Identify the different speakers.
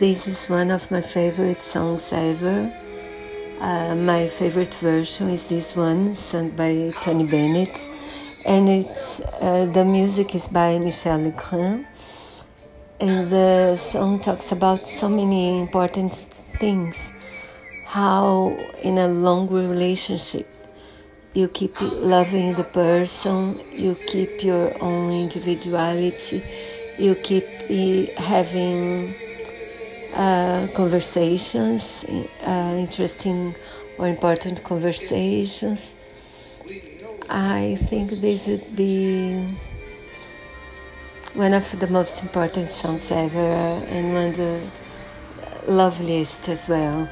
Speaker 1: This is one of my favorite songs ever. Uh, my favorite version is this one, sung by Tony Bennett, and it's uh, the music is by Michel Legrand. And the song talks about so many important things. How in a long relationship you keep loving the person, you keep your own individuality, you keep having uh, conversations, uh, interesting or important conversations. I think this would be one of the most important songs ever and one of the loveliest as well.